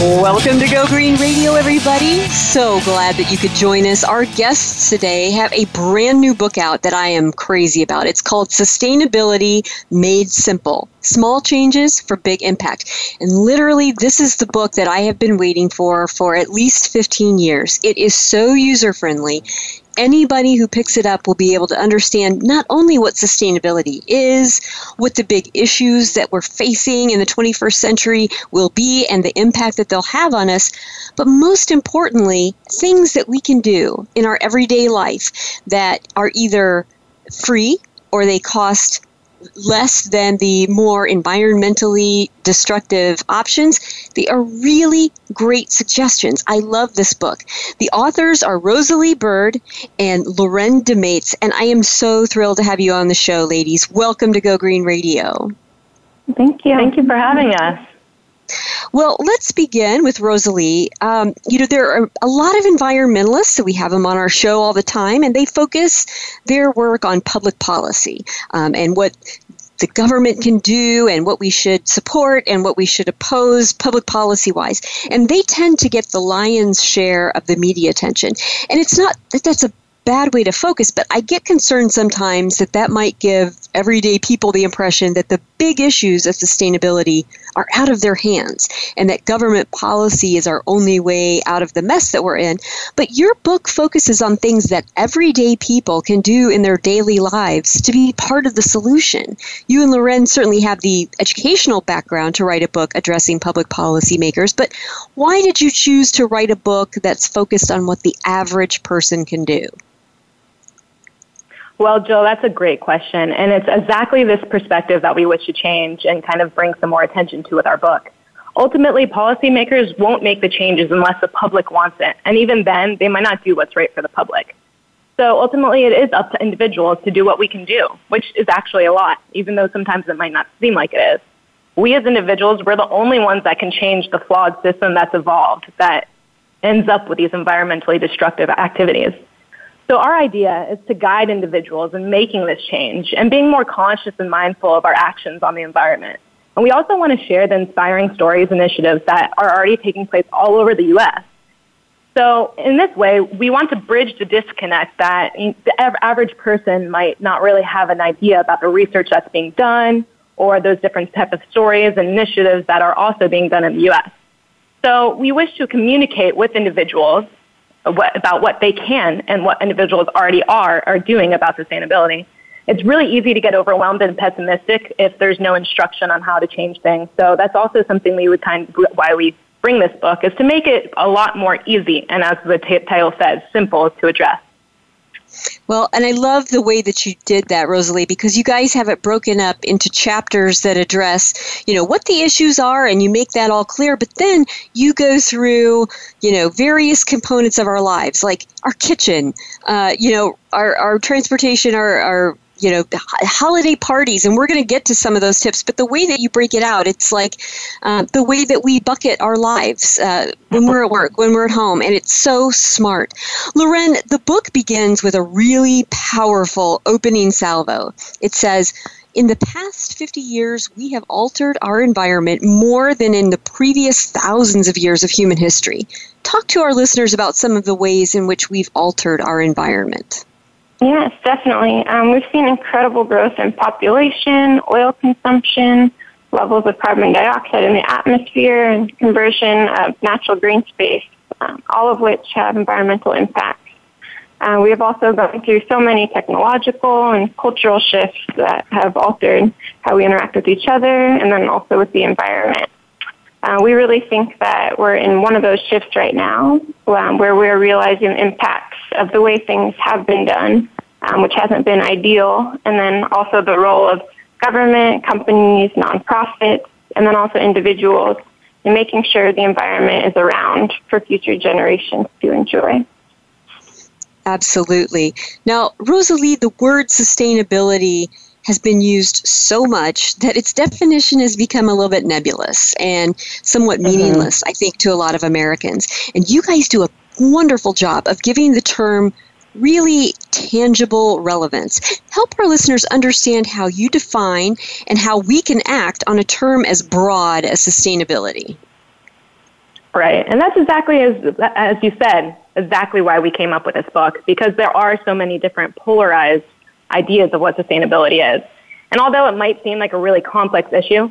Welcome to Go Green Radio, everybody. So glad that you could join us. Our guests today have a brand new book out that I am crazy about. It's called Sustainability Made Simple Small Changes for Big Impact. And literally, this is the book that I have been waiting for for at least 15 years. It is so user friendly anybody who picks it up will be able to understand not only what sustainability is, what the big issues that we're facing in the 21st century will be, and the impact that they'll have on us, but most importantly, things that we can do in our everyday life that are either free or they cost less than the more environmentally destructive options, they are really great suggestions. I love this book. The authors are Rosaly Bird and Lauren DeMates, and I am so thrilled to have you on the show, ladies. Welcome to Go Green Radio. Thank you. Thank you for having us. Well, let's begin with Rosaly. Um, you know, there are a lot of environmentalists, so we have them on our show all the time, and they focus their work on public policy um, and what the government can do and what we should support and what we should oppose public policy wise. And they tend to get the lion's share of the media attention. And it's not that that's a bad way to focus, but I get concerned sometimes that that might give everyday people the impression that the big issues of sustainability are out of their hands and that government policy is our only way out of the mess that we're in. But your book focuses on things that everyday people can do in their daily lives to be part of the solution. You and Lauren certainly have the educational background to write a book addressing public policymakers, but why did you choose to write a book that's focused on what the average person can do? Well, Jill, that's a great question. And it's exactly this perspective that we wish to change and kind of bring some more attention to with our book. Ultimately, policymakers won't make the changes unless the public wants it. And even then, they might not do what's right for the public. So ultimately, it is up to individuals to do what we can do, which is actually a lot, even though sometimes it might not seem like it is. We as individuals, we're the only ones that can change the flawed system that's evolved that ends up with these environmentally destructive activities. So our idea is to guide individuals in making this change and being more conscious and mindful of our actions on the environment. And we also want to share the inspiring stories initiatives that are already taking place all over the U.S. So in this way, we want to bridge the disconnect that the average person might not really have an idea about the research that's being done or those different types of stories and initiatives that are also being done in the U.S. So we wish to communicate with individuals what, about what they can and what individuals already are are doing about sustainability. It's really easy to get overwhelmed and pessimistic if there's no instruction on how to change things. So that's also something we would kind of, why we bring this book is to make it a lot more easy and as the t- title says, simple to address. Well, and I love the way that you did that, Rosaly, because you guys have it broken up into chapters that address, you know, what the issues are, and you make that all clear. But then you go through, you know, various components of our lives, like our kitchen, uh, you know, our, our transportation, our, our you know holiday parties and we're going to get to some of those tips but the way that you break it out it's like uh, the way that we bucket our lives uh, when we're at work when we're at home and it's so smart Lauren the book begins with a really powerful opening salvo it says in the past 50 years, we have altered our environment more than in the previous thousands of years of human history. Talk to our listeners about some of the ways in which we've altered our environment. Yes, definitely. Um, we've seen incredible growth in population, oil consumption, levels of carbon dioxide in the atmosphere, and conversion of natural green space, um, all of which have environmental impacts. Uh, we have also gone through so many technological and cultural shifts that have altered how we interact with each other and then also with the environment. Uh, we really think that we're in one of those shifts right now um, where we're realizing impacts of the way things have been done, um, which hasn't been ideal, and then also the role of government, companies, nonprofits, and then also individuals in making sure the environment is around for future generations to enjoy. Absolutely. Now, Rosaly, the word sustainability has been used so much that its definition has become a little bit nebulous and somewhat mm-hmm. meaningless, I think, to a lot of Americans. And you guys do a wonderful job of giving the term really tangible relevance. Help our listeners understand how you define and how we can act on a term as broad as sustainability. Right, and that's exactly as as you said, exactly why we came up with this book because there are so many different polarized ideas of what sustainability is. And although it might seem like a really complex issue,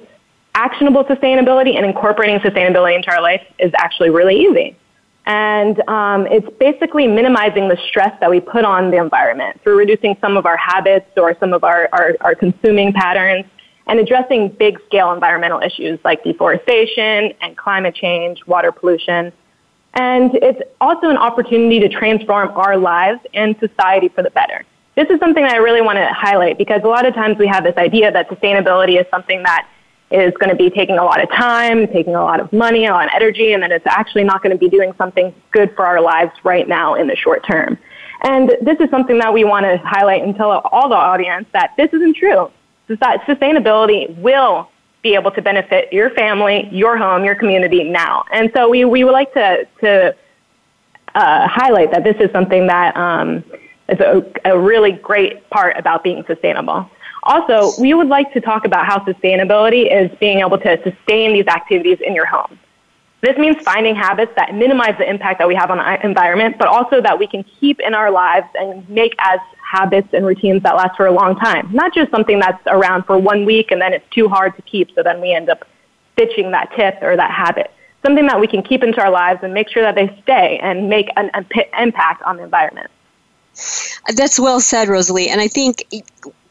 actionable sustainability and incorporating sustainability into our life is actually really easy. And um, it's basically minimizing the stress that we put on the environment through reducing some of our habits or some of our, our, our consuming patterns and addressing big scale environmental issues like deforestation and climate change, water pollution. And it's also an opportunity to transform our lives and society for the better. This is something I really want to highlight because a lot of times we have this idea that sustainability is something that is going to be taking a lot of time, taking a lot of money, a lot of energy, and then it's actually not going to be doing something good for our lives right now in the short term. And this is something that we want to highlight and tell all the audience that this isn't true. That sustainability will be able to benefit your family, your home, your community now. And so we, we would like to, to uh, highlight that this is something that um, is a, a really great part about being sustainable. Also, we would like to talk about how sustainability is being able to sustain these activities in your home. This means finding habits that minimize the impact that we have on the environment, but also that we can keep in our lives and make as habits and routines that last for a long time. Not just something that's around for one week and then it's too hard to keep, so then we end up ditching that tip or that habit. Something that we can keep into our lives and make sure that they stay and make an, an impact on the environment. That's well said, Rosaly. And I think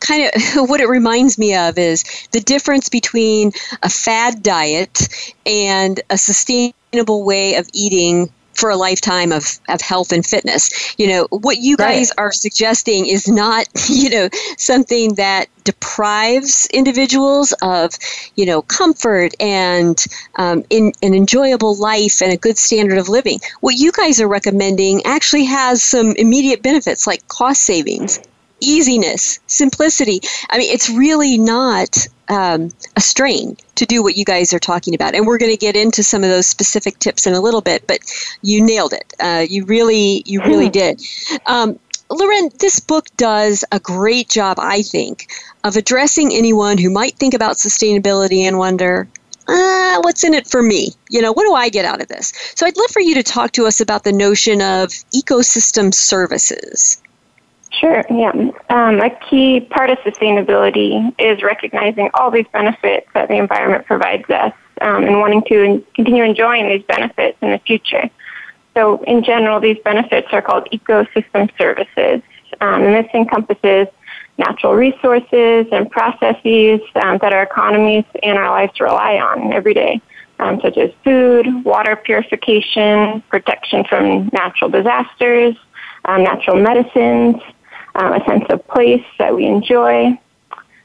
kind of what it reminds me of is the difference between a fad diet and a sustainable way of eating for a lifetime of, of health and fitness. You know, what you guys right. are suggesting is not, you know, something that deprives individuals of, you know, comfort and um, in, an enjoyable life and a good standard of living. What you guys are recommending actually has some immediate benefits like cost savings easiness, simplicity. I mean, it's really not um, a strain to do what you guys are talking about. And we're going to get into some of those specific tips in a little bit, but you nailed it. Uh, you really, you really hmm. did. Um, Lauren, this book does a great job, I think, of addressing anyone who might think about sustainability and wonder, uh, what's in it for me? You know, what do I get out of this? So I'd love for you to talk to us about the notion of ecosystem services. Sure, yeah. Um, a key part of sustainability is recognizing all these benefits that the environment provides us um, and wanting to continue enjoying these benefits in the future. So, in general, these benefits are called ecosystem services, um, and this encompasses natural resources and processes um, that our economies and our lives rely on every day, um, such as food, water purification, protection from natural disasters, um, natural medicines, um, a sense of place that we enjoy.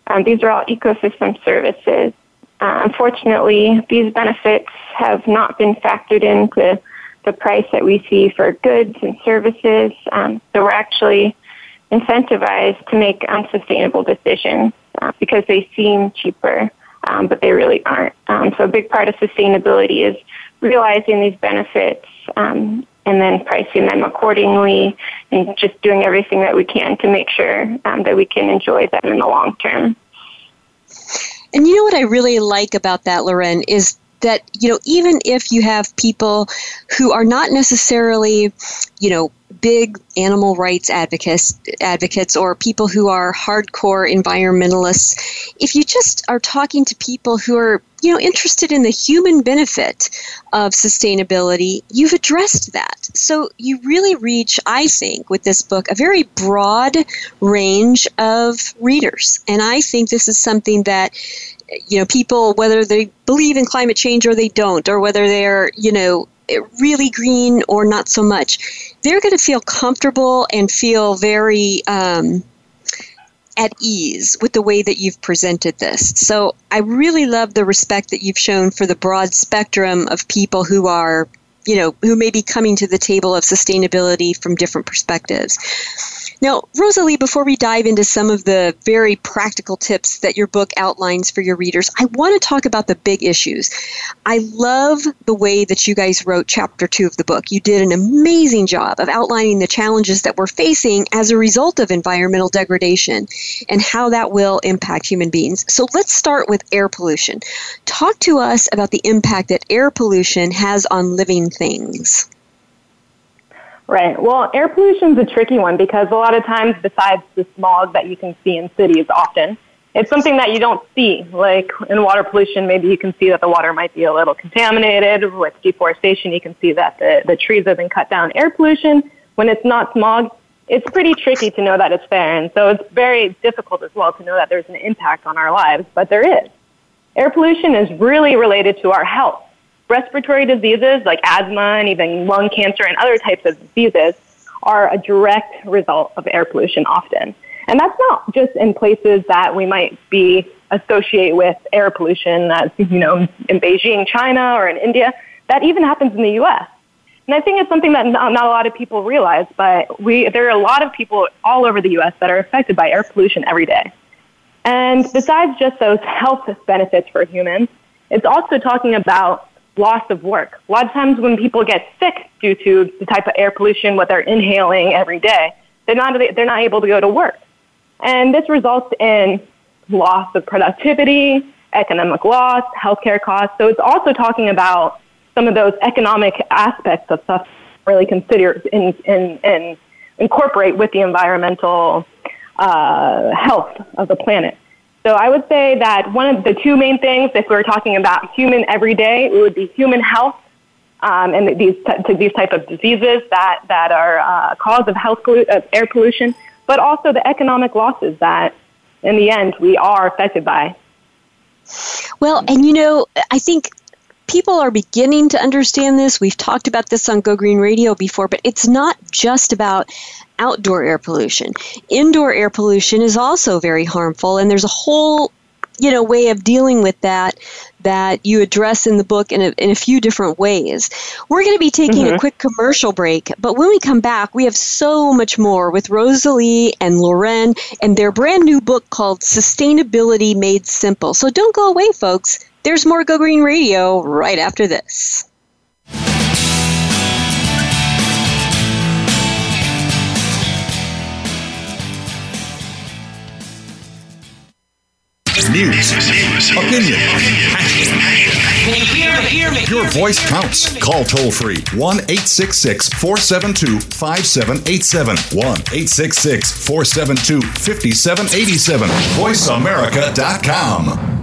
Um, these are all ecosystem services. Uh, unfortunately, these benefits have not been factored into the price that we see for goods and services. Um, so we're actually incentivized to make unsustainable decisions uh, because they seem cheaper, um, but they really aren't. Um, so a big part of sustainability is realizing these benefits um, and then pricing them accordingly and just doing everything that we can to make sure um, that we can enjoy them in the long term. And you know what I really like about that, Lauren, is that, you know, even if you have people who are not necessarily, you know, big animal rights advocates advocates or people who are hardcore environmentalists if you just are talking to people who are you know interested in the human benefit of sustainability you've addressed that. So you really reach i think with this book a very broad range of readers. And i think this is something that you know people whether they believe in climate change or they don't or whether they're you know really green or not so much, they're going to feel comfortable and feel very um, at ease with the way that you've presented this. So I really love the respect that you've shown for the broad spectrum of people who are, you know, who may be coming to the table of sustainability from different perspectives. Now, Rosaly, before we dive into some of the very practical tips that your book outlines for your readers, I want to talk about the big issues. I love the way that you guys wrote chapter two of the book. You did an amazing job of outlining the challenges that we're facing as a result of environmental degradation and how that will impact human beings. So let's start with air pollution. Talk to us about the impact that air pollution has on living things. Right. Well, air pollution is a tricky one because a lot of times, besides the smog that you can see in cities often, it's something that you don't see. Like in water pollution, maybe you can see that the water might be a little contaminated. With deforestation, you can see that the, the trees have been cut down. Air pollution, when it's not smog, it's pretty tricky to know that it's there. And so it's very difficult as well to know that there's an impact on our lives, but there is. Air pollution is really related to our health respiratory diseases like asthma and even lung cancer and other types of diseases are a direct result of air pollution often. And that's not just in places that we might be associate with air pollution, that's, you know, in Beijing, China, or in India. That even happens in the U.S. And I think it's something that not, not a lot of people realize, but we, there are a lot of people all over the U.S. that are affected by air pollution every day. And besides just those health benefits for humans, it's also talking about loss of work. A lot of times when people get sick due to the type of air pollution, what they're inhaling every day, they're not, they're not able to go to work. And this results in loss of productivity, economic loss, healthcare costs. So it's also talking about some of those economic aspects of stuff really consider and in, in incorporate with the environmental uh, health of the planet. So I would say that one of the two main things, if we are talking about human everyday, it would be human health um, and these these type of diseases that that are uh, cause of health pollu- of air pollution, but also the economic losses that, in the end, we are affected by. Well, and you know, I think people are beginning to understand this. We've talked about this on Go Green Radio before, but it's not just about outdoor air pollution. Indoor air pollution is also very harmful, and there's a whole you know way of dealing with that that you address in the book in a, in a few different ways. We're going to be taking mm-hmm. a quick commercial break, but when we come back, we have so much more with Rosaly and Lauren and their brand new book called Sustainability Made Simple. So don't go away, folks. There's more Go Green Radio right after this. News, opinion, Your voice counts. Call toll free 1 866 472 5787. 1 866 472 5787. VoiceAmerica.com.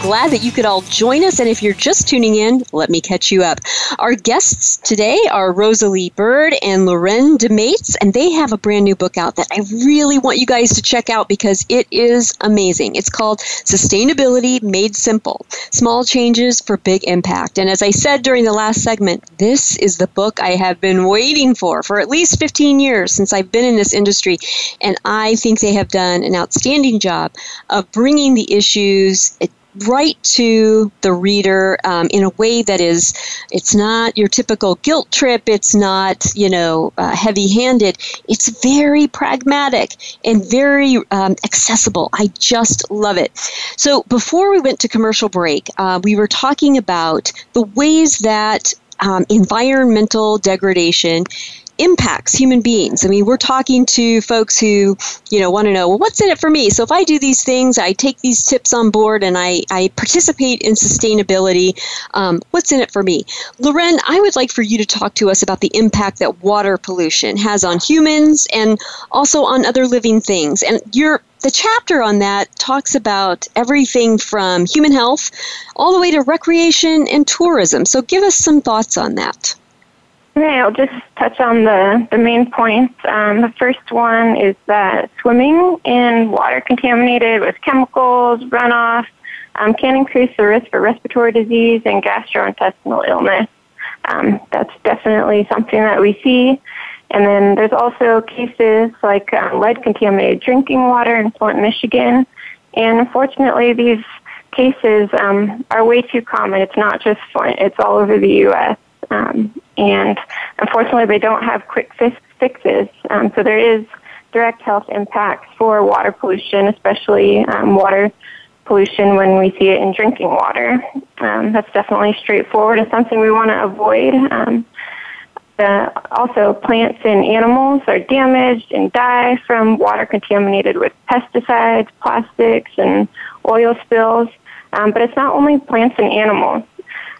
glad that you could all join us. And if you're just tuning in, let me catch you up. Our guests today are Rosaly Bird and Lauren DeMates, and they have a brand new book out that I really want you guys to check out because it is amazing. It's called Sustainability Made Simple Small Changes for Big Impact. And as I said during the last segment, this is the book I have been waiting for for at least 15 years since I've been in this industry. And I think they have done an outstanding job of bringing the issues right to the reader um, in a way that is it's not your typical guilt trip. It's not you know uh, heavy handed it's very pragmatic and very um, accessible. I just love it. So before we went to commercial break uh, we were talking about the ways that um, environmental degradation impacts human beings. I mean, we're talking to folks who, you know, want to know, well, what's in it for me? So if I do these things, I take these tips on board and I, I participate in sustainability, um, what's in it for me? Lauren, I would like for you to talk to us about the impact that water pollution has on humans and also on other living things. And your the chapter on that talks about everything from human health all the way to recreation and tourism. So give us some thoughts on that. I'll just touch on the, the main points. Um, the first one is that swimming in water contaminated with chemicals, runoff, um, can increase the risk for respiratory disease and gastrointestinal illness. Um, that's definitely something that we see. And then there's also cases like um, lead contaminated drinking water in Flint, Michigan. And unfortunately, these cases um, are way too common. It's not just Flint, it's all over the U.S. Um, and unfortunately, they don't have quick fixes. Um, so there is direct health impacts for water pollution, especially um, water pollution when we see it in drinking water. Um, that's definitely straightforward and something we want to avoid. Um, the, also, plants and animals are damaged and die from water contaminated with pesticides, plastics, and oil spills. Um, but it's not only plants and animals.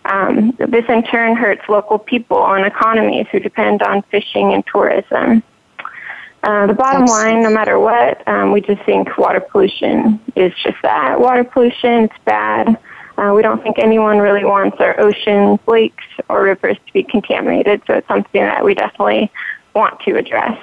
Um, this in turn hurts local people and economies who depend on fishing and tourism. Uh, the bottom line, no matter what, um, we just think water pollution is just that. Water pollution, it's bad. Uh, we don't think anyone really wants our oceans, lakes, or rivers to be contaminated, so it's something that we definitely want to address.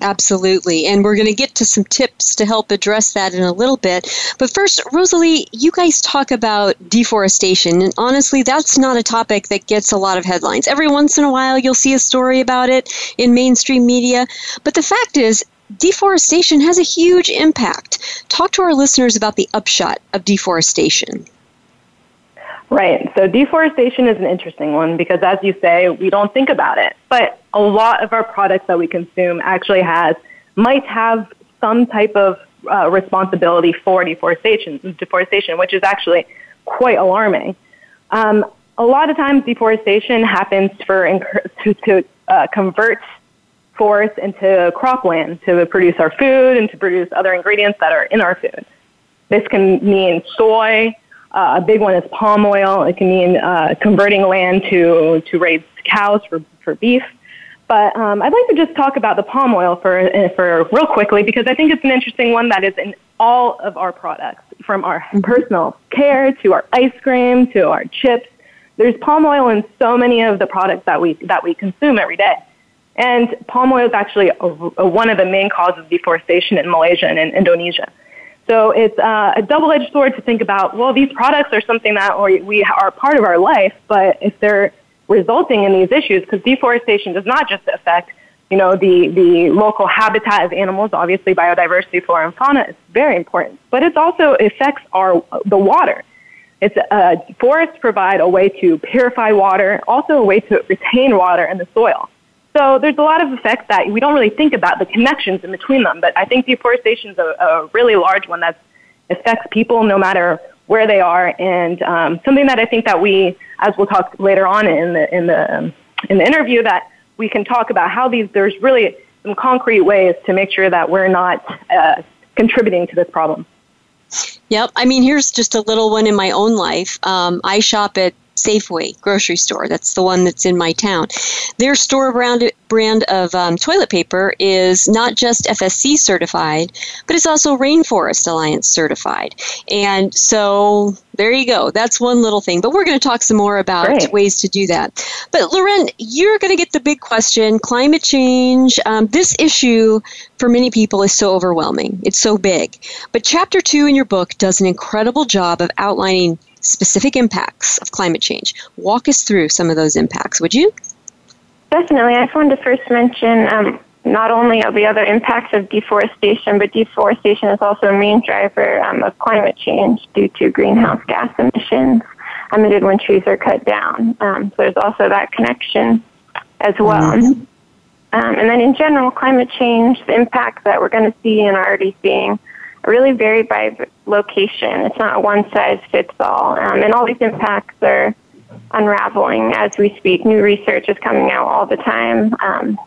Absolutely. And we're going to get to some tips to help address that in a little bit. But first, Rosaly, you guys talk about deforestation. And honestly, that's not a topic that gets a lot of headlines. Every once in a while, you'll see a story about it in mainstream media. But the fact is, deforestation has a huge impact. Talk to our listeners about the upshot of deforestation. Right. So deforestation is an interesting one because, as you say, we don't think about it. But a lot of our products that we consume actually has might have some type of uh, responsibility for deforestation, deforestation, which is actually quite alarming. Um, a lot of times, deforestation happens for to, to uh, convert forests into cropland to produce our food and to produce other ingredients that are in our food. This can mean soy, uh, a big one is palm oil. It can mean uh, converting land to, to raise cows for, for beef. But um, I'd like to just talk about the palm oil for, for real quickly because I think it's an interesting one that is in all of our products, from our mm-hmm. personal care to our ice cream to our chips. There's palm oil in so many of the products that we, that we consume every day. And palm oil is actually a, a, one of the main causes of deforestation in Malaysia and in Indonesia. So it's uh, a double-edged sword to think about. Well, these products are something that we are part of our life, but if they're resulting in these issues, because deforestation does not just affect, you know, the the local habitat of animals. Obviously, biodiversity, flora, and fauna is very important, but it also affects our the water. It's uh, forests provide a way to purify water, also a way to retain water in the soil. So there's a lot of effects that we don't really think about the connections in between them. But I think deforestation is a, a really large one that affects people no matter where they are, and um, something that I think that we, as we'll talk later on in the in the um, in the interview, that we can talk about how these there's really some concrete ways to make sure that we're not uh, contributing to this problem. Yep. I mean, here's just a little one in my own life. Um, I shop at Safeway grocery store. That's the one that's in my town. Their store brand, brand of um, toilet paper is not just FSC certified, but it's also Rainforest Alliance certified. And so there you go. That's one little thing. But we're going to talk some more about Great. ways to do that. But Lauren, you're going to get the big question climate change. Um, this issue for many people is so overwhelming, it's so big. But chapter two in your book does an incredible job of outlining specific impacts of climate change. Walk us through some of those impacts, would you? Definitely. I just wanted to first mention um, not only of the other impacts of deforestation, but deforestation is also a main driver um, of climate change due to greenhouse gas emissions emitted when trees are cut down. Um, so there's also that connection as well. Mm-hmm. Um, and then in general, climate change, the impacts that we're going to see and are already seeing really vary by location. It's not a one size fits all. Um, and all these impacts are unraveling as we speak. New research is coming out all the time. Um,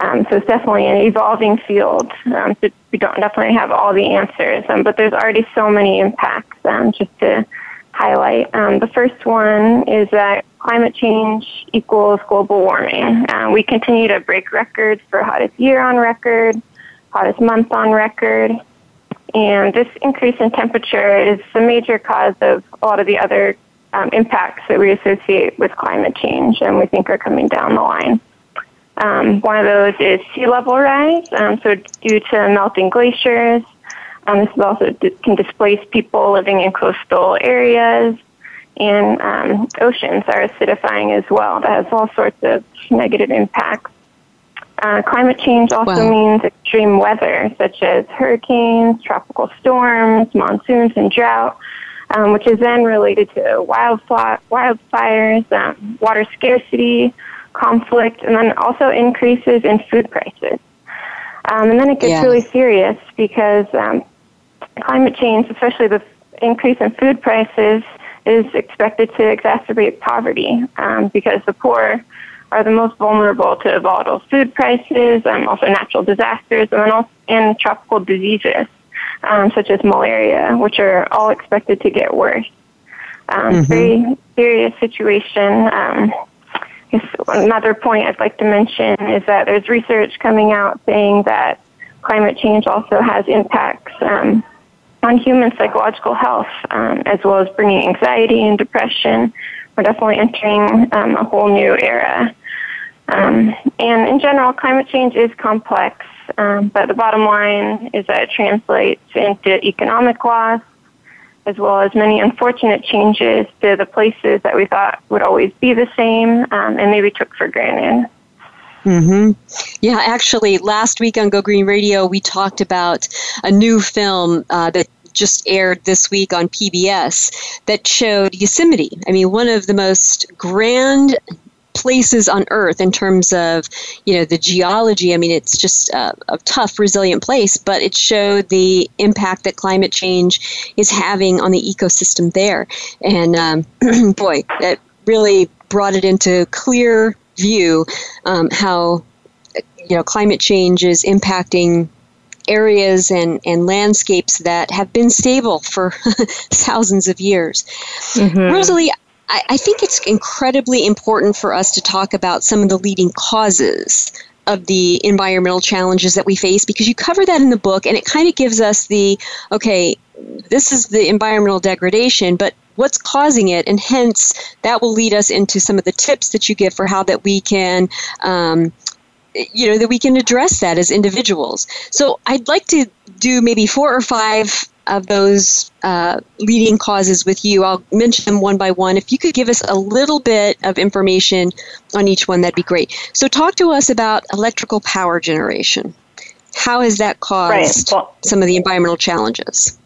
um, so it's definitely an evolving field. Um, so we don't definitely have all the answers, um, but there's already so many impacts. Um, just to highlight, um, the first one is that climate change equals global warming. Uh, we continue to break records for hottest year on record, hottest month on record, and this increase in temperature is the major cause of a lot of the other um, impacts that we associate with climate change and we think are coming down the line. Um, one of those is sea level rise. Um, so due to melting glaciers, um, this is also can displace people living in coastal areas, and um, oceans are acidifying as well. That has all sorts of negative impacts uh, climate change also wow. means extreme weather, such as hurricanes, tropical storms, monsoons, and drought, um, which is then related to wildfire, wildfires, um, water scarcity, conflict, and then also increases in food prices. Um, and then it gets yeah. really serious because um, climate change, especially the increase in food prices, is expected to exacerbate poverty um, because the poor are the most vulnerable to volatile food prices, and also natural disasters, and then also and tropical diseases um, such as malaria, which are all expected to get worse. Um, mm-hmm. Very serious situation. Um, another point I'd like to mention is that there's research coming out saying that climate change also has impacts um, on human psychological health, um, as well as bringing anxiety and depression. We're definitely entering um, a whole new era. Um, and in general, climate change is complex, um, but the bottom line is that it translates into economic loss, as well as many unfortunate changes to the places that we thought would always be the same um, and maybe took for granted. Mm-hmm. Yeah, actually, last week on Go Green Radio, we talked about a new film uh, that just aired this week on PBS that showed Yosemite. I mean, one of the most grand places on Earth in terms of, you know, the geology. I mean, it's just a, a, tough, resilient place, but it showed the impact that climate change is having on the ecosystem there. And um, boy, that really brought it into clear view um, how, you know, climate change is impacting areas and, and landscapes that have been stable for thousands of years. Mm-hmm. Rosaly, I, I think it's incredibly important for us to talk about some of the leading causes of the environmental challenges that we face because you cover that in the book and it kind of gives us the okay this is the environmental degradation but what's causing it? And hence that will lead us into some of the tips that you give for how that we can um, you know that we can address that as individuals. So i'd like to do maybe four or five of those uh, leading causes with you. I'll mention them one by one. If you could give us a little bit of information on each one, that'd be great. So, talk to us about electrical power generation. How has that caused right. well, some of the environmental challenges?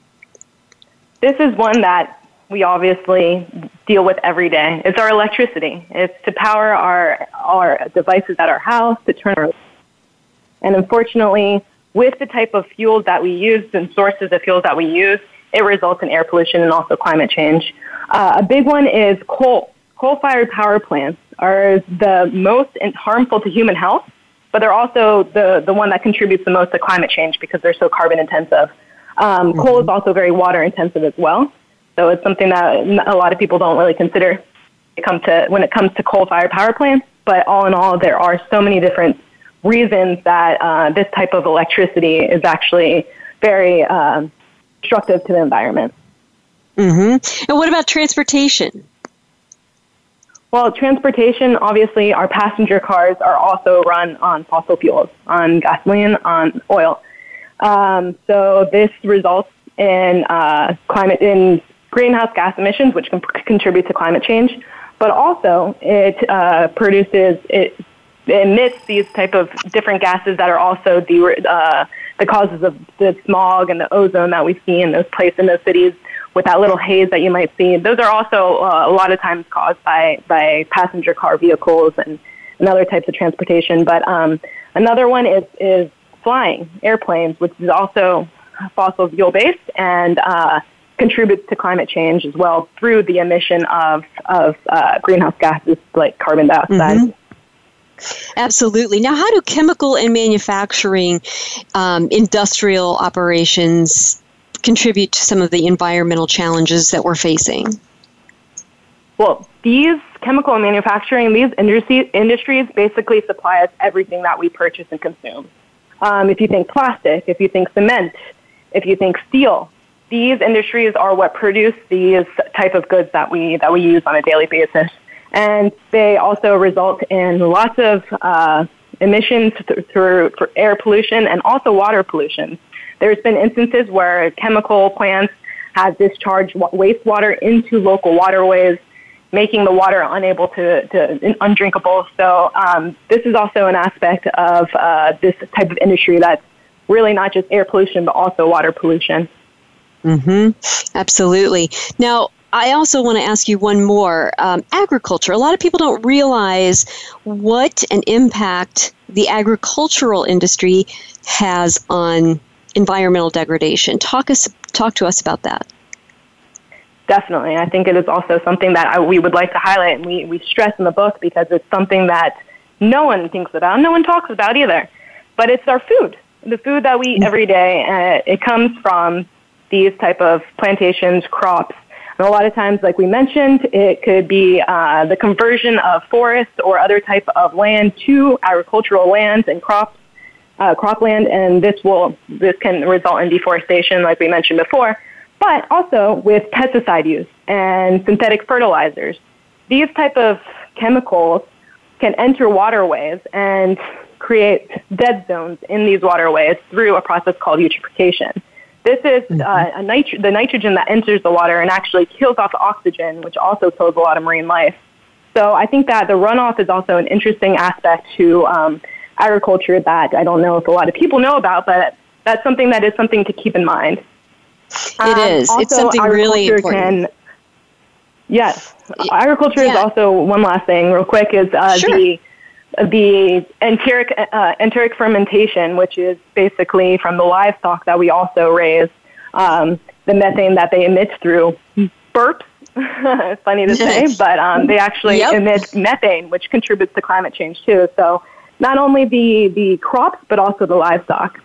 This is one that we obviously deal with every day. It's our electricity. It's to power our our devices at our house, to turn our and unfortunately, with the type of fuels that we use and sources of fuels that we use, it results in air pollution and also climate change. Uh, a big one is coal. Coal-fired power plants are the most harmful to human health, but they're also the, the one that contributes the most to climate change because they're so carbon intensive. Um, mm-hmm. Coal is also very water intensive as well, so it's something that a lot of people don't really consider when it comes to, when it comes to coal-fired power plants. But all in all, there are so many different reasons that uh, this type of electricity is actually very um, destructive to the environment. Mm-hmm. And what about transportation? Well, transportation, obviously, our passenger cars are also run on fossil fuels, on gasoline, on oil. Um, so this results in uh, climate in greenhouse gas emissions, which can contribute to climate change. But also, it uh, produces it, emits these type of different gases that are also the uh, the causes of the smog and the ozone that we see in those places in those cities with that little haze that you might see. Those are also uh, a lot of times caused by by passenger car vehicles and, and other types of transportation. But um, another one is is flying airplanes, which is also fossil fuel based and uh, contributes to climate change as well through the emission of of uh, greenhouse gases like carbon dioxide. Mm-hmm. Absolutely. Now, how do chemical and manufacturing um, industrial operations contribute to some of the environmental challenges that we're facing? Well, these chemical and manufacturing, these industry, industries basically supply us everything that we purchase and consume. Um, if you think plastic, if you think cement, if you think steel, these industries are what produce these type of goods that we that we use on a daily basis and they also result in lots of uh, emissions through, through air pollution and also water pollution. There's been instances where chemical plants have discharged wastewater into local waterways, making the water unable to, to undrinkable. So um, this is also an aspect of uh, this type of industry that's really not just air pollution, but also water pollution. Mm-hmm. Absolutely. Now, I also want to ask you one more. Um, agriculture. A lot of people don't realize what an impact the agricultural industry has on environmental degradation. Talk us talk to us about that. Definitely, I think it is also something that I, we would like to highlight, and we we stress in the book because it's something that no one thinks about, no one talks about either. But it's our food, the food that we eat every day. Uh, it comes from these type of plantations, crops, and a lot of times, like we mentioned, it could be uh, the conversion of forests or other type of land to agricultural lands and crops, uh, cropland, and this will this can result in deforestation, like we mentioned before. But also with pesticide use and synthetic fertilizers, these type of chemicals can enter waterways and create dead zones in these waterways through a process called eutrophication. This is mm-hmm. uh, nitro- the nitrogen that enters the water and actually kills off oxygen, which also kills a lot of marine life. So I think that the runoff is also an interesting aspect to um, agriculture that I don't know if a lot of people know about, but that's something that is something to keep in mind. It um, is. It's something really important. Can, yes, agriculture yeah. is also one last thing, real quick, is uh, sure. the the enteric, uh, enteric fermentation, which is basically from the livestock that we also raise, um, the methane that they emit through burps. Funny to say, but um, they actually yep. emit methane, which contributes to climate change too. So not only the, the crops, but also the livestock.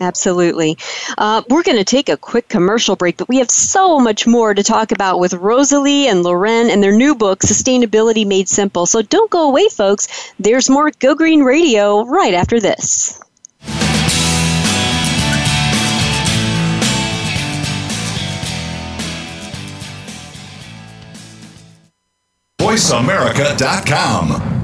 Absolutely. Uh, we're going to take a quick commercial break, but we have so much more to talk about with Rosaly and Lauren and their new book, Sustainability Made Simple. So don't go away, folks. There's more Go Green Radio right after this. VoiceAmerica.com.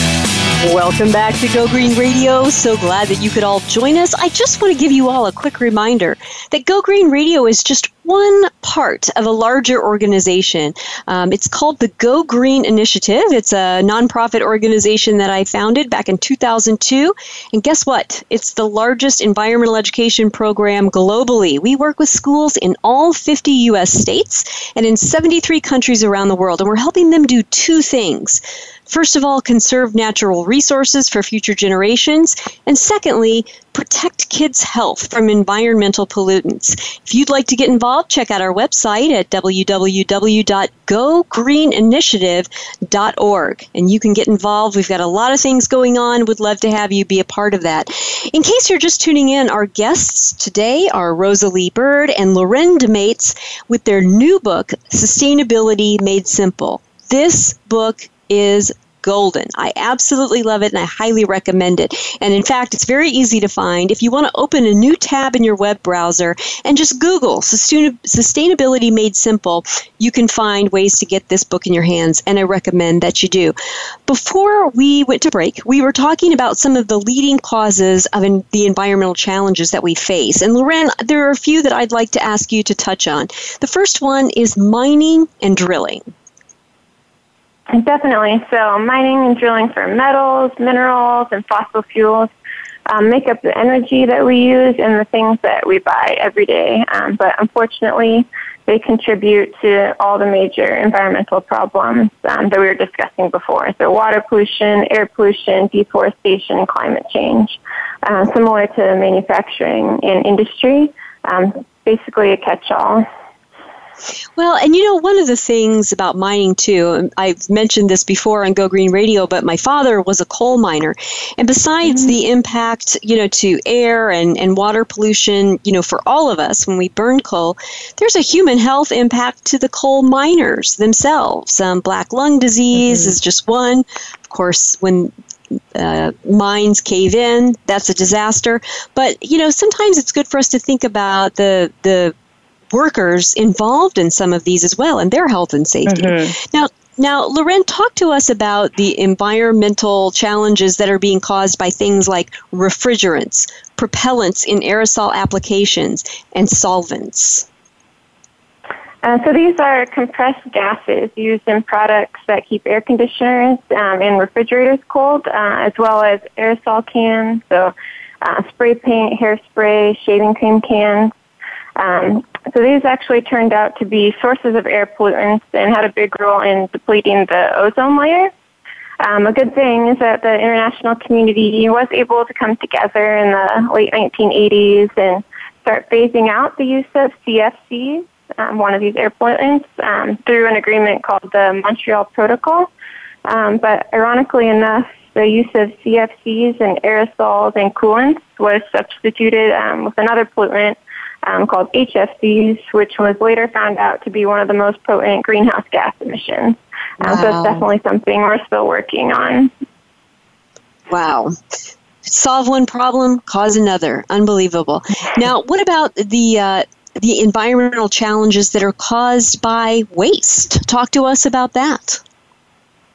Welcome back to Go Green Radio. So glad that you could all join us. I just want to give you all a quick reminder that Go Green Radio is just one part of a larger organization. Um, it's called the Go Green Initiative. It's a nonprofit organization that I founded back in 2002. And guess what? It's the largest environmental education program globally. We work with schools in all 50 U.S. states and in 73 countries around the world. And we're helping them do two things. First of all, conserve natural resources for future generations. And secondly, protect kids' health from environmental pollutants. If you'd like to get involved, check out our website at www.gogreeninitiative.org and you can get involved. We've got a lot of things going on. Would love to have you be a part of that. In case you're just tuning in, our guests today are Rosaly Bird and Lauren DeMates with their new book, Sustainability Made Simple. This book is golden. I absolutely love it and I highly recommend it. And in fact, it's very easy to find. If you want to open a new tab in your web browser and just Google Sustainability Made Simple, you can find ways to get this book in your hands, and I recommend that you do. Before we went to break, we were talking about some of the leading causes of the environmental challenges that we face. And Lauren, there are a few that I'd like to ask you to touch on. The first one is mining and drilling. Definitely. So, mining and drilling for metals, minerals, and fossil fuels um, make up the energy that we use and the things that we buy every day. Um, but unfortunately, they contribute to all the major environmental problems um, that we were discussing before. So, water pollution, air pollution, deforestation, climate change. Uh, similar to manufacturing and industry, um, basically a catch all. Well, and you know, one of the things about mining too, I've mentioned this before on Go Green Radio, but my father was a coal miner. And besides mm-hmm. the impact, you know, to air and, and water pollution, you know, for all of us when we burn coal, there's a human health impact to the coal miners themselves. Um, black lung disease mm-hmm. is just one. Of course, when uh, mines cave in, that's a disaster. But you know, sometimes it's good for us to think about the the workers involved in some of these as well and their health and safety. Mm-hmm. Now, now, Lauren, talk to us about the environmental challenges that are being caused by things like refrigerants, propellants in aerosol applications, and solvents. Uh, so these are compressed gases used in products that keep air conditioners um, and refrigerators cold, uh, as well as aerosol cans, so uh, spray paint, hairspray, shaving cream cans. Um, so these actually turned out to be sources of air pollutants and had a big role in depleting the ozone layer. Um, a good thing is that the international community was able to come together in the late 1980s and start phasing out the use of CFCs, um, one of these air pollutants, um, through an agreement called the Montreal Protocol. Um, but ironically enough, the use of CFCs and aerosols and coolants was substituted um, with another pollutant um, called HFCs, which was later found out to be one of the most potent greenhouse gas emissions. Um, So it's definitely something we're still working on. Wow. Solve one problem, cause another. Unbelievable. Now, what about the uh, the environmental challenges that are caused by waste. Talk to us about that.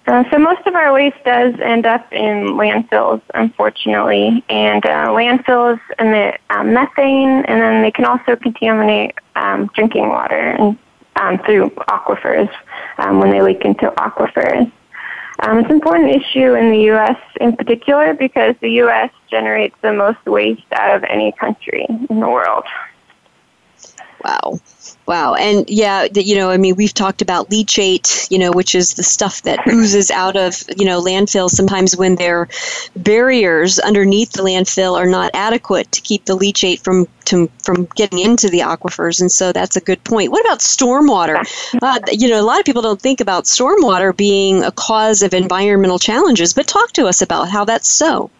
Uh, so most of our waste does end up in landfills, unfortunately, and uh, landfills emit um, methane, and then they can also contaminate um, drinking water and, um, through aquifers um, when they leak into aquifers. Um, it's an important issue in the U.S. in particular because the U.S. generates the most waste out of any country in the world. Wow. Wow. And yeah, you know, I mean, we've talked about leachate, you know, which is the stuff that oozes out of, you know, landfills sometimes when their barriers underneath the landfill are not adequate to keep the leachate from to, from getting into the aquifers. And so that's a good point. What about stormwater? Uh, you know, a lot of people don't think about stormwater being a cause of environmental challenges, but talk to us about how that's so.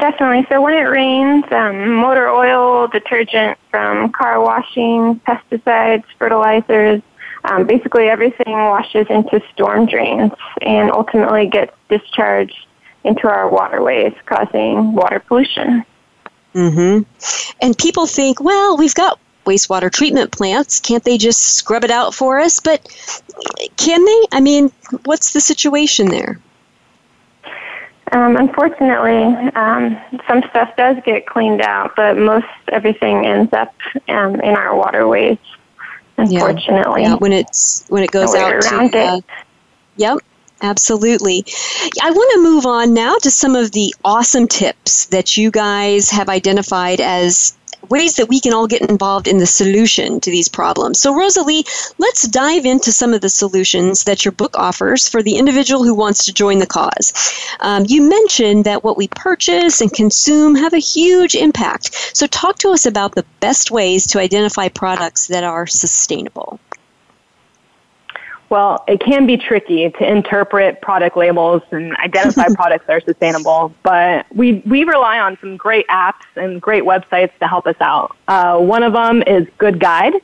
Definitely. So when it rains, um, motor oil, detergent from car washing, pesticides, fertilizers, um, basically everything washes into storm drains and ultimately gets discharged into our waterways, causing water pollution. Mm-hmm. And people think, well, we've got wastewater treatment plants. Can't they just scrub it out for us? But can they? I mean, what's the situation there? Um, unfortunately, um, some stuff does get cleaned out, but most everything ends up um, in our waterways. Unfortunately, yeah. yeah. when it's when it goes out to uh, yep, absolutely. I want to move on now to some of the awesome tips that you guys have identified as ways that we can all get involved in the solution to these problems. So, Rosaly, let's dive into some of the solutions that your book offers for the individual who wants to join the cause. Um, you mentioned that what we purchase and consume have a huge impact. So, talk to us about the best ways to identify products that are sustainable. Well, it can be tricky to interpret product labels and identify products that are sustainable, but we, we rely on some great apps and great websites to help us out. Uh, one of them is Good Guide.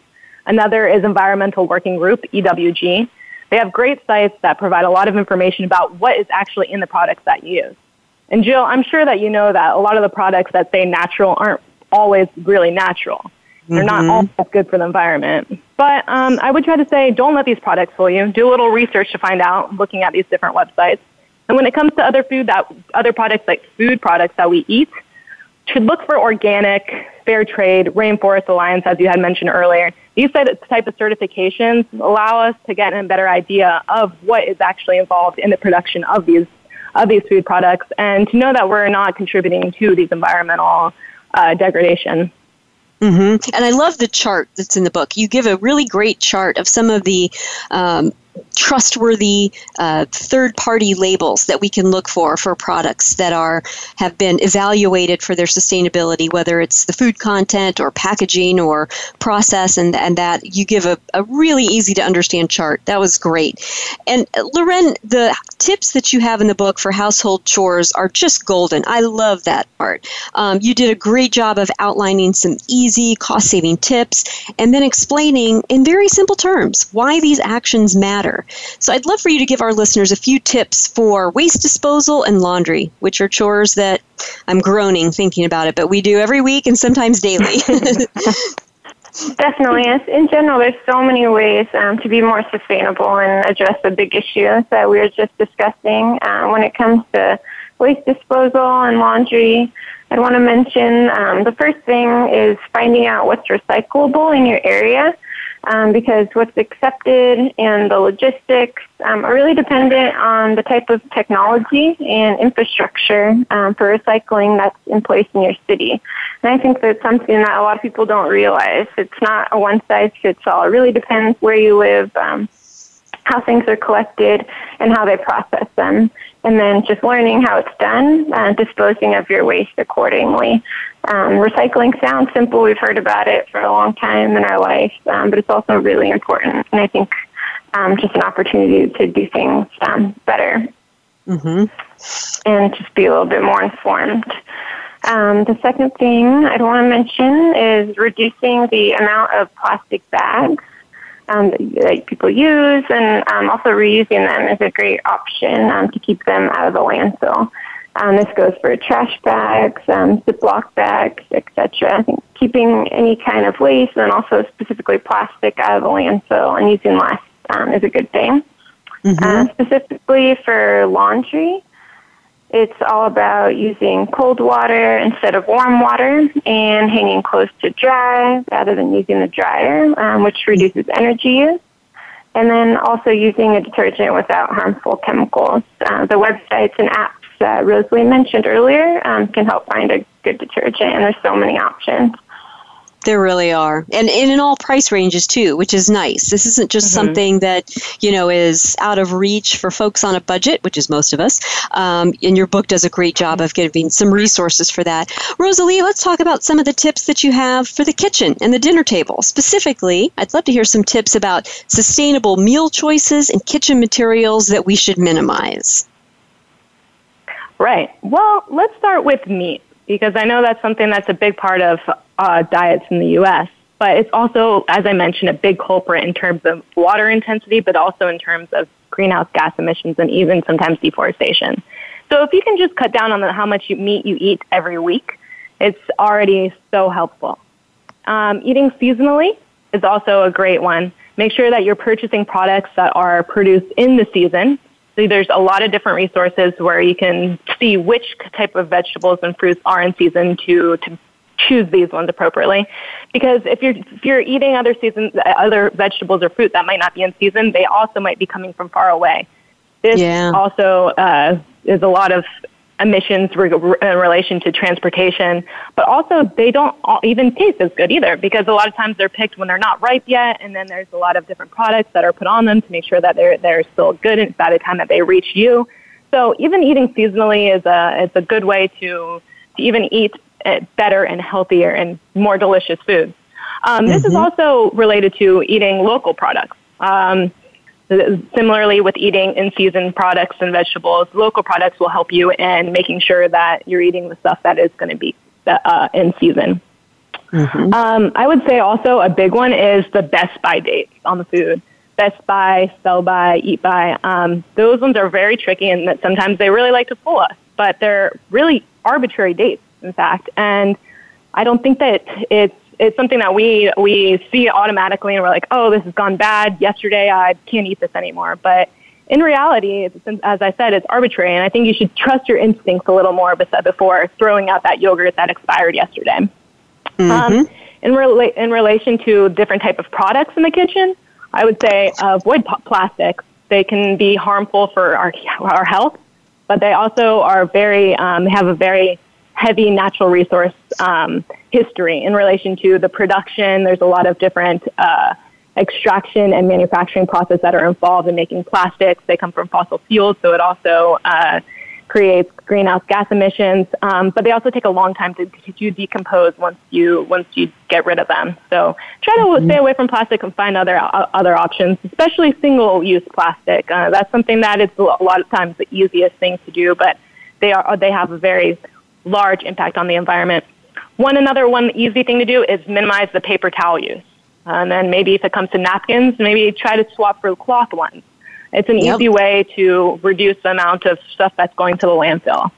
Another is Environmental Working Group, EWG. They have great sites that provide a lot of information about what is actually in the products that you use. And Jill, I'm sure that you know that a lot of the products that say natural aren't always really natural. They're mm-hmm. not always good for the environment. But um, I would try to say don't let these products fool you. Do a little research to find out, looking at these different websites. And when it comes to other food that other products like food products that we eat, should look for organic, fair trade, rainforest alliance, as you had mentioned earlier. These type of certifications allow us to get a better idea of what is actually involved in the production of these of these food products, and to know that we're not contributing to these environmental uh, degradation. Mm-hmm. And I love the chart that's in the book. You give a really great chart of some of the um, trustworthy uh, third party labels that we can look for for products that are have been evaluated for their sustainability whether it's the food content or packaging or process and, and that you give a, a really easy to understand chart. That was great. And uh, Lauren the tips that you have in the book for household chores are just golden. I love that part. Um, you did a great job of outlining some easy cost saving tips and then explaining in very simple terms why these actions matter matter. So I'd love for you to give our listeners a few tips for waste disposal and laundry, which are chores that I'm groaning thinking about it, but we do every week and sometimes daily. Definitely. In general, there's so many ways um, to be more sustainable and address the big issues that we were just discussing. Uh, when it comes to waste disposal and laundry, I'd want to mention um, the first thing is finding out what's recyclable in your area um, because what's accepted and the logistics um, are really dependent on the type of technology and infrastructure um, for recycling that's in place in your city. And I think that's something that a lot of people don't realize. It's not a one size fits all. It really depends where you live, um, how things are collected, and how they process them and then just learning how it's done and disposing of your waste accordingly. Um, recycling sounds simple. We've heard about it for a long time in our life, um, but it's also really important. And I think um, just an opportunity to do things um, better mm-hmm. and just be a little bit more informed. Um, the second thing I'd want to mention is reducing the amount of plastic bags um, that people use, and um, also reusing them is a great option um, to keep them out of the landfill. Um, this goes for trash bags, um, Ziploc bags, etc. Keeping any kind of waste and also specifically plastic out of the landfill and using less um, is a good thing. Mm-hmm. Uh, specifically for laundry, it's all about using cold water instead of warm water and hanging clothes to dry rather than using the dryer, um, which reduces energy use. And then also using a detergent without harmful chemicals. Uh, the websites and apps that Rosaly mentioned earlier um, can help find a good detergent, and there's so many options. There really are. And, and in all price ranges too, which is nice. This isn't just mm-hmm. something that, you know, is out of reach for folks on a budget, which is most of us. Um, and your book does a great job of giving some resources for that. Rosaly, let's talk about some of the tips that you have for the kitchen and the dinner table. Specifically, I'd love to hear some tips about sustainable meal choices and kitchen materials that we should minimize. Right. Well, let's start with meat because I know that's something that's a big part of uh, diets in the U.S. But it's also, as I mentioned, a big culprit in terms of water intensity, but also in terms of greenhouse gas emissions and even sometimes deforestation. So if you can just cut down on the, how much meat you eat every week, it's already so helpful. Um, eating seasonally is also a great one. Make sure that you're purchasing products that are produced in the season so there's a lot of different resources where you can see which type of vegetables and fruits are in season to, to choose these ones appropriately. Because if you're, if you're eating other seasons, other vegetables or fruit that might not be in season, they also might be coming from far away. This yeah. also uh, is a lot of emissions in relation to transportation, but also they don't even taste as good either because a lot of times they're picked when they're not ripe yet, and then there's a lot of different products that are put on them to make sure that they're they're still good by the time that they reach you. So even eating seasonally is a it's a good way to to even eat eh, better and healthier and more delicious foods. Um, mm-hmm. This is mm-hmm. also related to eating local products. Um, Similarly, with eating in season products and vegetables, local products will help you in making sure that you're eating the stuff that is going to be uh, in season. Mm-hmm. Um, I would say also a big one is the best by dates on the food. Best by, sell by, eat by. Um, those ones are very tricky and that sometimes they really like to fool us, but they're really arbitrary dates, in fact. And I don't think that it's it's something that we we see automatically and we're like, oh, this has gone bad. Yesterday, I can't eat this anymore. But in reality, as I said, it's arbitrary, and I think you should trust your instincts a little more before throwing out that yogurt that expired yesterday. Mm-hmm. Um, in, rela- in relation to different type of products in the kitchen, I would say avoid p- plastics. They can be harmful for our our health, but they also are very um, have a very heavy natural resource um, history in relation to the production. There's a lot of different uh, extraction and manufacturing process that are involved in making plastics. They come from fossil fuels, so it also uh, creates greenhouse gas emissions. Um, but they also take a long time to, to decompose once you once you get rid of them. So try to mm-hmm. stay away from plastic and find other uh, other options, especially single use plastic. Uh, that's something that is a lot of times the easiest thing to do, but they are they have a very large impact on the environment. One another one easy thing to do is minimize the paper towel use. And then maybe if it comes to napkins, maybe try to swap for cloth ones. It's an yep. easy way to reduce the amount of stuff that's going to the landfill.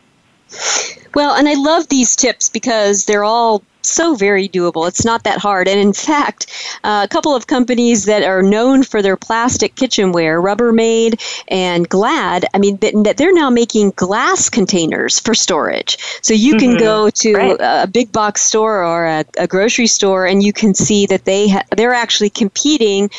Well, and I love these tips because they're all so very doable. It's not that hard. And in fact, uh, a couple of companies that are known for their plastic kitchenware, Rubbermaid and Glad, I mean, they're now making glass containers for storage. So you can mm-hmm. go to right. a big box store or a, a, grocery store and you can see that they ha- they're actually competing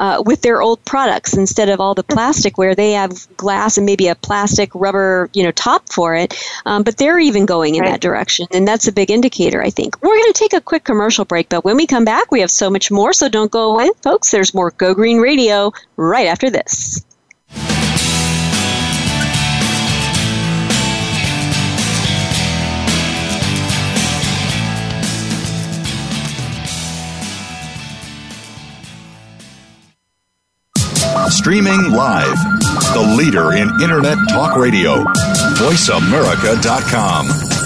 uh, with their old products instead of all the plastic where They have glass and maybe a plastic rubber, you know, top for it. Um, but they're even going in right. that direction, and that's a big indicator, I think. We're going to take a quick commercial break, but when we come back, we have so much more, so don't go away, folks. There's more Go Green Radio right after this. Streaming live. The leader in Internet talk radio. VoiceAmerica.com.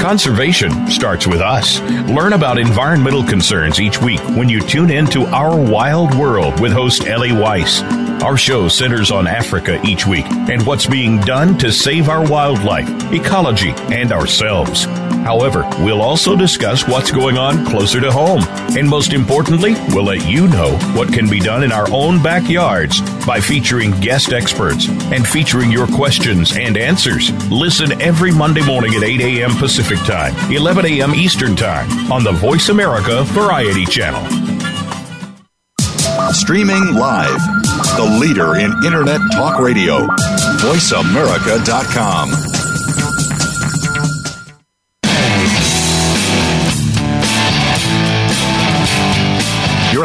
Conservation starts with us. Learn about environmental concerns each week when you tune in to Our Wild World with host Ellie Weiss. Our show centers on Africa each week and what's being done to save our wildlife, ecology, and ourselves. However, we'll also discuss what's going on closer to home. And most importantly, we'll let you know what can be done in our own backyards by featuring guest experts and featuring your questions and answers. Listen every Monday morning at 8 a.m. Pacific Time, 11 a.m. Eastern Time on the Voice America Variety Channel. Streaming live, the leader in Internet Talk Radio, VoiceAmerica.com.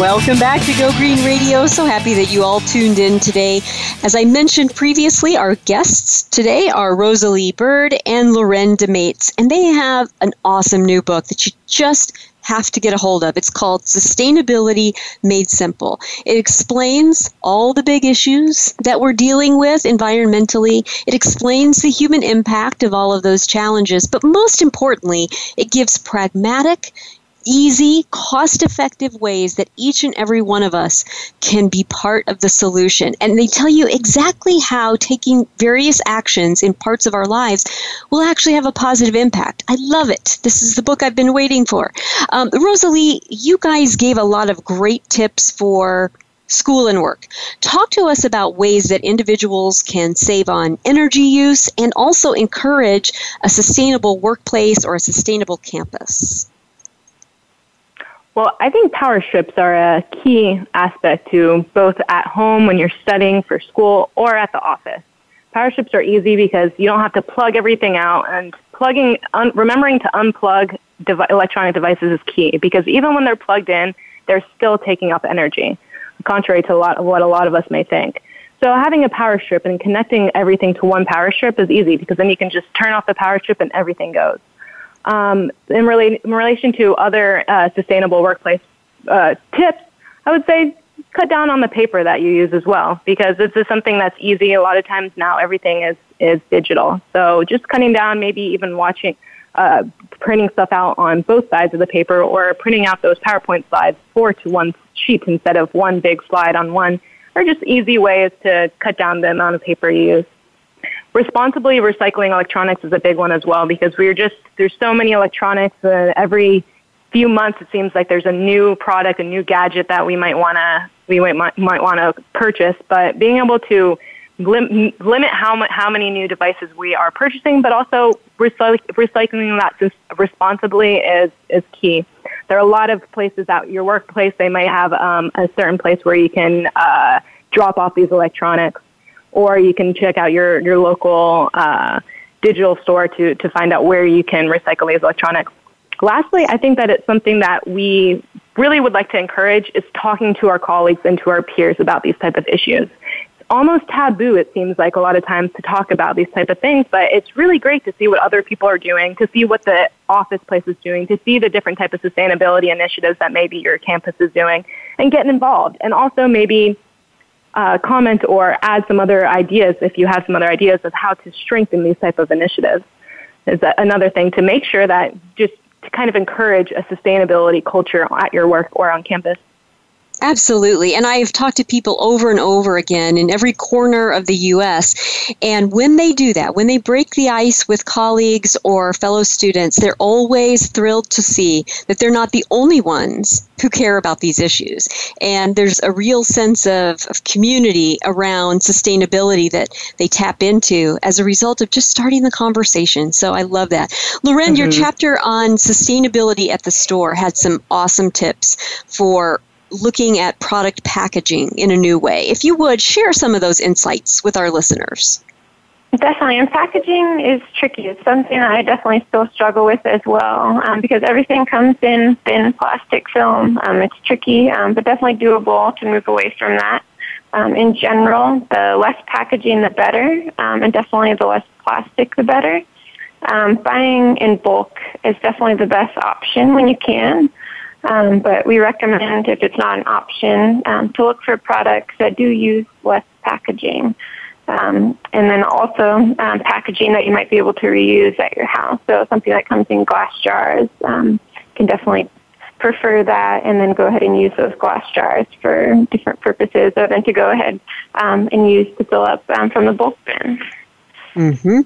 Welcome back to Go Green Radio. So happy that you all tuned in today. As I mentioned previously, our guests today are Rosaly Bird and Lauren DeMates, and they have an awesome new book that you just have to get a hold of. It's called Sustainability Made Simple. It explains all the big issues that we're dealing with environmentally. It explains the human impact of all of those challenges. But most importantly, it gives pragmatic, easy, cost effective ways that each and every one of us can be part of the solution. And they tell you exactly how taking various actions in parts of our lives will actually have a positive impact. I love it. This is the book I've been waiting for. Um, Rosaly, you guys gave a lot of great tips for school and work. Talk to us about ways that individuals can save on energy use and also encourage a sustainable workplace or a sustainable campus. Well, I think power strips are a key aspect to both at home when you're studying for school or at the office. Power strips are easy because you don't have to plug everything out and plugging, un, remembering to unplug devi- electronic devices is key because even when they're plugged in, they're still taking up energy, contrary to a lot of what a lot of us may think. So having a power strip and connecting everything to one power strip is easy because then you can just turn off the power strip and everything goes. Um, in, in, relation to other uh, sustainable workplace uh, tips, I would say cut down on the paper that you use as well because this is something that's easy. A lot of times now everything is, is digital. So just cutting down, maybe even watching, uh, printing stuff out on both sides of the paper or printing out those PowerPoint slides four to one sheet instead of one big slide on one are just easy ways to cut down the amount of paper you use responsibly recycling electronics is a big one as well because we're just there's so many electronics uh, every few months it seems like there's a new product a new gadget that we might want to we might might want to purchase. But being able to lim- limit how much how many new devices we are purchasing but also recyc- recycling that responsibly is is key. There are a lot of places at your workplace they may have um, a certain place where you can uh, drop off these electronics or you can check out your, your local uh, digital store to, to find out where you can recycle these electronics. Lastly, I think that it's something that we really would like to encourage is talking to our colleagues and to our peers about these type of issues. It's almost taboo, it seems like a lot of times to talk about these type of things, but it's really great to see what other people are doing, to see what the office place is doing, to see the different type of sustainability initiatives that maybe your campus is doing, and get involved. And also maybe uh, comment or add some other ideas if you have some other ideas of how to strengthen these type of initiatives is another thing to make sure that just to kind of encourage a sustainability culture at your work or on campus. Absolutely. And I've talked to people over and over again in every corner of the U.S. And when they do that, when they break the ice with colleagues or fellow students, they're always thrilled to see that they're not the only ones who care about these issues. And there's a real sense of, of community around sustainability that they tap into as a result of just starting the conversation. So I love that. Lauren, mm-hmm. your chapter on sustainability at the store had some awesome tips for looking at product packaging in a new way. If you would share some of those insights with our listeners. Definitely, and packaging is tricky. It's something I definitely still struggle with as well um, because everything comes in thin plastic film. Um, it's tricky, um, but definitely doable to move away from that. Um, in general, the less packaging, the better, um, and definitely the less plastic, the better. Um, buying in bulk is definitely the best option when you can. Um, but we recommend, if it's not an option, um, to look for products that do use less packaging. Um, and then also um, packaging that you might be able to reuse at your house. So something that comes in glass jars um, can definitely prefer that and then go ahead and use those glass jars for different purposes or then to go ahead um, and use to fill up from the bulk bin. Mm-hmm.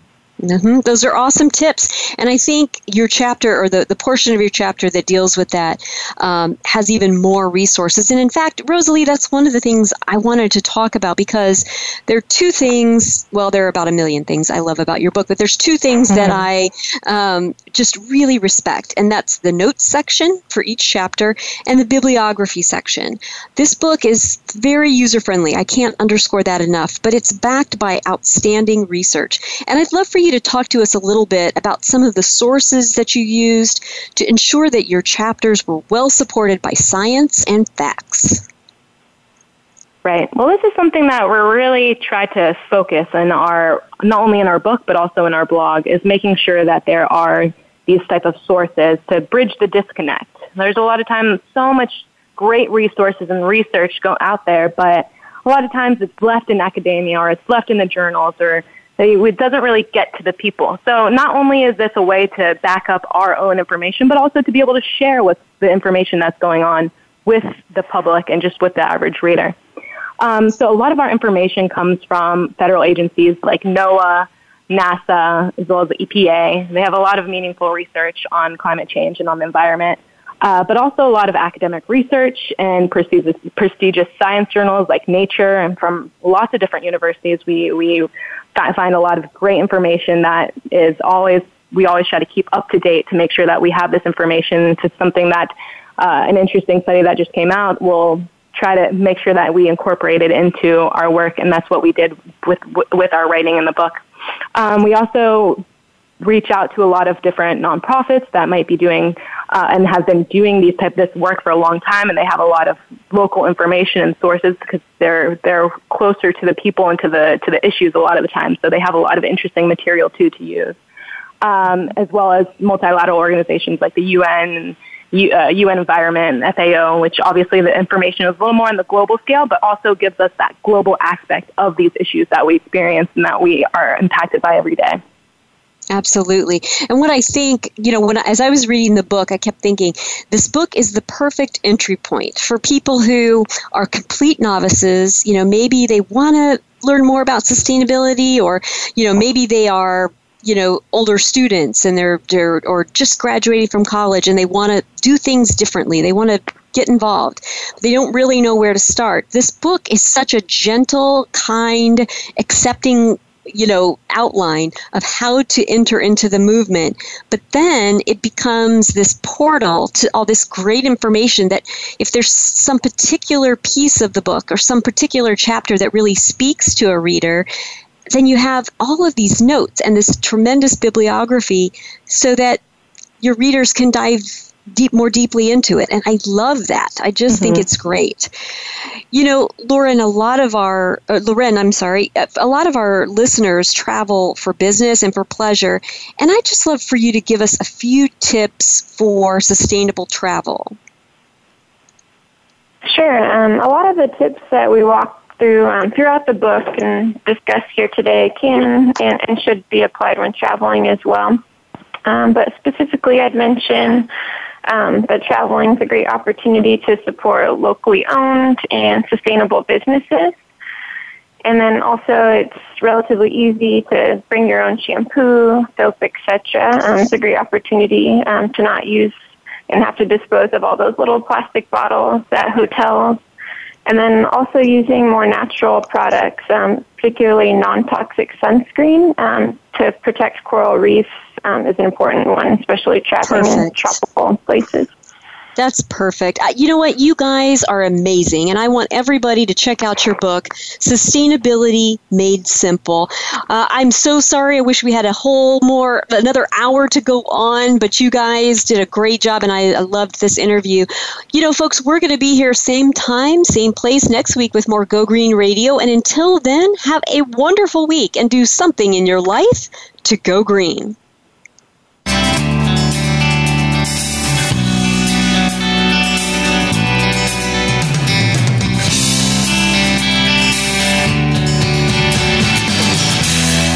Mm-hmm. Those are awesome tips. And I think your chapter, or the, the portion of your chapter that deals with that, um, has even more resources. And in fact, Rosaly, that's one of the things I wanted to talk about because there are two things, well, there are about a million things I love about your book, but there's two things mm-hmm. that I um, just really respect. And that's the notes section for each chapter and the bibliography section. This book is very user friendly. I can't underscore that enough, but it's backed by outstanding research. And I'd love for you to talk to us a little bit about some of the sources that you used to ensure that your chapters were well supported by science and facts. Right. Well, this is something that we're really trying to focus in our, not only in our book, but also in our blog, is making sure that there are these type of sources to bridge the disconnect. There's a lot of times so much great resources and research go out there, but a lot of times it's left in academia or it's left in the journals or it doesn't really get to the people. So not only is this a way to back up our own information, but also to be able to share with the information that's going on with the public and just with the average reader. Um, so a lot of our information comes from federal agencies like NOAA, NASA, as well as the EPA. They have a lot of meaningful research on climate change and on the environment. Uh, but also a lot of academic research and prestigious, prestigious science journals like Nature, and from lots of different universities, we, we find a lot of great information that is always we always try to keep up to date to make sure that we have this information to something that uh, an interesting study that just came out. Will try to make sure that we incorporate it into our work and that's what we did with with our writing in the book. Um, we also reach out to a lot of different nonprofits that might be doing uh, and have been doing these type this work for a long time, and they have a lot of local information and sources because they're they're closer to the people and to the to the issues a lot of the time. So they have a lot of interesting material too to use, um, as well as multilateral organizations like the UN. Uh, UN Environment FAO, which obviously the information is a little more on the global scale, but also gives us that global aspect of these issues that we experience and that we are impacted by every day. Absolutely. And what I think, you know, when as I was reading the book, I kept thinking this book is the perfect entry point for people who are complete novices, you know, maybe they want to learn more about sustainability or, you know, maybe they are you know older students and they're, they're or just graduating from college and they want to do things differently. They want to get involved. They don't really know where to start. This book is such a gentle kind accepting you know outline of how to enter into the movement. But then it becomes this portal to all this great information that if there's some particular piece of the book or some particular chapter that really speaks to a reader then you have all of these notes and this tremendous bibliography so that your readers can dive deep more deeply into it. And i love that. I just mm-hmm. think it's great. You know lauren a lot of our uh, loren i'm sorry a lot of our listeners travel for business and for pleasure. And i just love for you to give us a few tips for sustainable travel. Sure. Um, a lot of the tips that we walk through um, throughout the book and discuss here today can and, and should be applied when traveling as well. Um, but specifically i'd mention um, but traveling is a great opportunity to support locally owned and sustainable businesses. And then also, it's relatively easy to bring your own shampoo, soap, etc. Um, it's a great opportunity um, to not use and have to dispose of all those little plastic bottles at hotels. And then also using more natural products, um, particularly non-toxic sunscreen um, to protect coral reefs um, is an important one, especially traveling Perfect. in tropical places. That's perfect. Uh, you know what? You guys are amazing, and I want everybody to check out your book, Sustainability Made Simple. Uh, I'm so sorry. I wish we had a whole more, another hour to go on, but you guys did a great job, and I, I loved this interview. You know, folks, we're going to be here same time, same place next week with more Go Green Radio, and until then, have a wonderful week and do something in your life to go green.